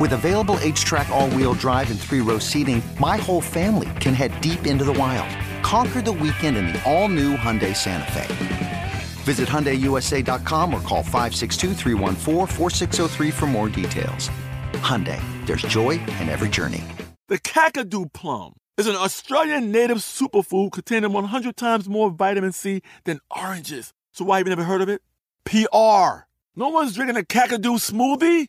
With available HTRAC, all wheel drive, and three row seating, my whole family can head deep into the wild. Conquer the weekend in the all new Hyundai Santa Fe. Visit HyundaiUSA.com or call 562 for more details. Hyundai, there's joy in every journey. The Kakadu plum is an Australian native superfood containing 100 times more vitamin C than oranges. So why have you never heard of it? PR. No one's drinking a Kakadu smoothie?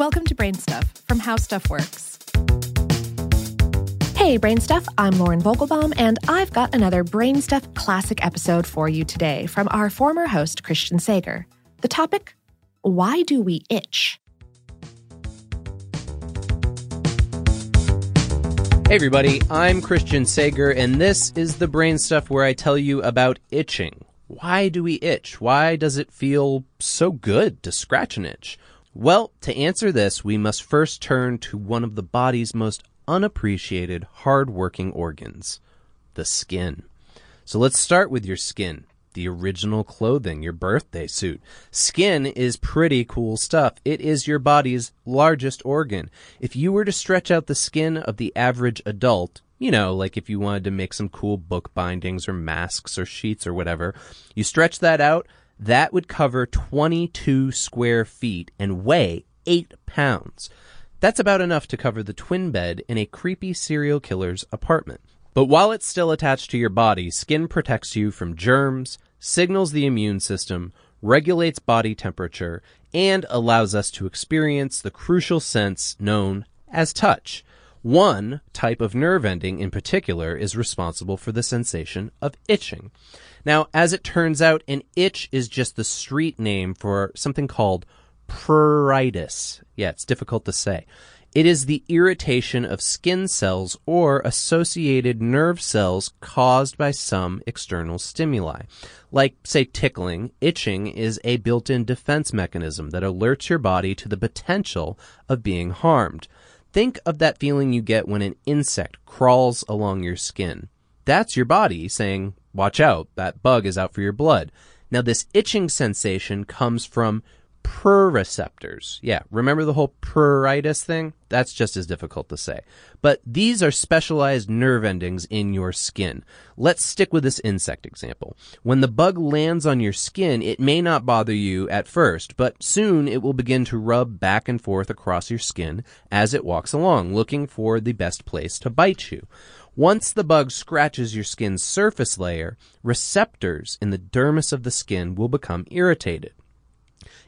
Welcome to Brain Stuff from How Stuff Works. Hey, Brain Stuff, I'm Lauren Vogelbaum, and I've got another Brain Stuff classic episode for you today from our former host, Christian Sager. The topic Why Do We Itch? Hey, everybody, I'm Christian Sager, and this is the Brain Stuff where I tell you about itching. Why do we itch? Why does it feel so good to scratch an itch? Well, to answer this, we must first turn to one of the body's most unappreciated, hard-working organs, the skin. So let's start with your skin, the original clothing, your birthday suit. Skin is pretty cool stuff. It is your body's largest organ. If you were to stretch out the skin of the average adult, you know, like if you wanted to make some cool book bindings or masks or sheets or whatever, you stretch that out, that would cover 22 square feet and weigh 8 pounds. That's about enough to cover the twin bed in a creepy serial killer's apartment. But while it's still attached to your body, skin protects you from germs, signals the immune system, regulates body temperature, and allows us to experience the crucial sense known as touch. One type of nerve ending in particular is responsible for the sensation of itching. Now, as it turns out, an itch is just the street name for something called pruritus. Yeah, it's difficult to say. It is the irritation of skin cells or associated nerve cells caused by some external stimuli. Like, say, tickling, itching is a built-in defense mechanism that alerts your body to the potential of being harmed. Think of that feeling you get when an insect crawls along your skin. That's your body saying, watch out, that bug is out for your blood. Now, this itching sensation comes from pruriceptors. Yeah, remember the whole pruritus thing? That's just as difficult to say. But these are specialized nerve endings in your skin. Let's stick with this insect example. When the bug lands on your skin, it may not bother you at first, but soon it will begin to rub back and forth across your skin as it walks along, looking for the best place to bite you. Once the bug scratches your skin's surface layer, receptors in the dermis of the skin will become irritated.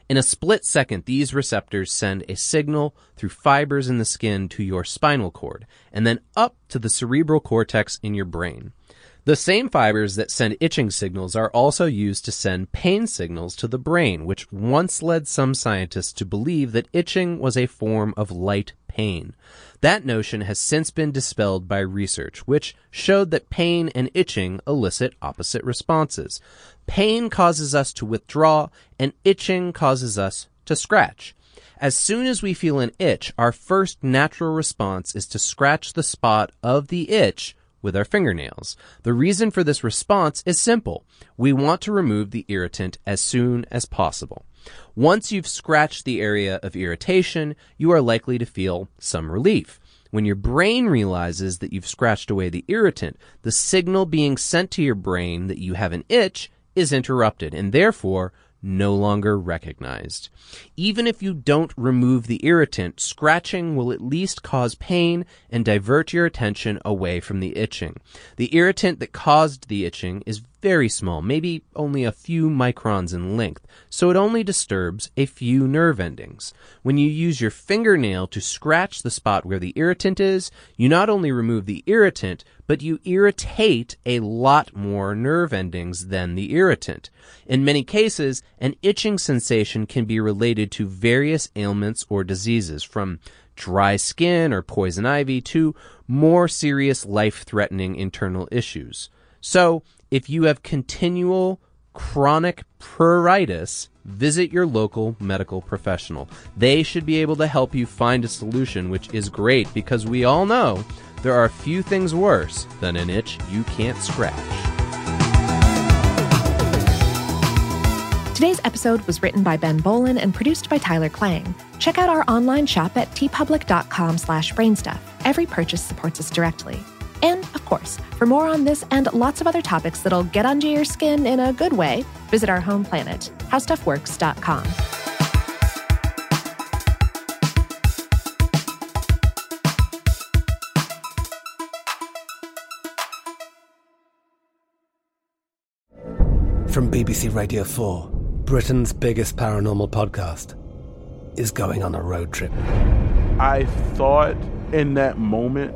In a split second, these receptors send a signal through fibers in the skin to your spinal cord and then up to the cerebral cortex in your brain. The same fibers that send itching signals are also used to send pain signals to the brain, which once led some scientists to believe that itching was a form of light pain. That notion has since been dispelled by research, which showed that pain and itching elicit opposite responses. Pain causes us to withdraw, and itching causes us to scratch. As soon as we feel an itch, our first natural response is to scratch the spot of the itch with our fingernails. The reason for this response is simple. We want to remove the irritant as soon as possible. Once you've scratched the area of irritation, you are likely to feel some relief. When your brain realizes that you've scratched away the irritant, the signal being sent to your brain that you have an itch is interrupted and therefore no longer recognized. Even if you don't remove the irritant, scratching will at least cause pain and divert your attention away from the itching. The irritant that caused the itching is very small, maybe only a few microns in length, so it only disturbs a few nerve endings. When you use your fingernail to scratch the spot where the irritant is, you not only remove the irritant, but you irritate a lot more nerve endings than the irritant. In many cases, an itching sensation can be related to various ailments or diseases, from dry skin or poison ivy to more serious life threatening internal issues. So, if you have continual chronic pruritus, visit your local medical professional. They should be able to help you find a solution, which is great because we all know there are few things worse than an itch you can't scratch. Today's episode was written by Ben Bowlin and produced by Tyler Klang. Check out our online shop at teepublic.com slash brainstuff. Every purchase supports us directly. And, of course, for more on this and lots of other topics that'll get under your skin in a good way, visit our home planet, howstuffworks.com. From BBC Radio 4, Britain's biggest paranormal podcast is going on a road trip. I thought in that moment,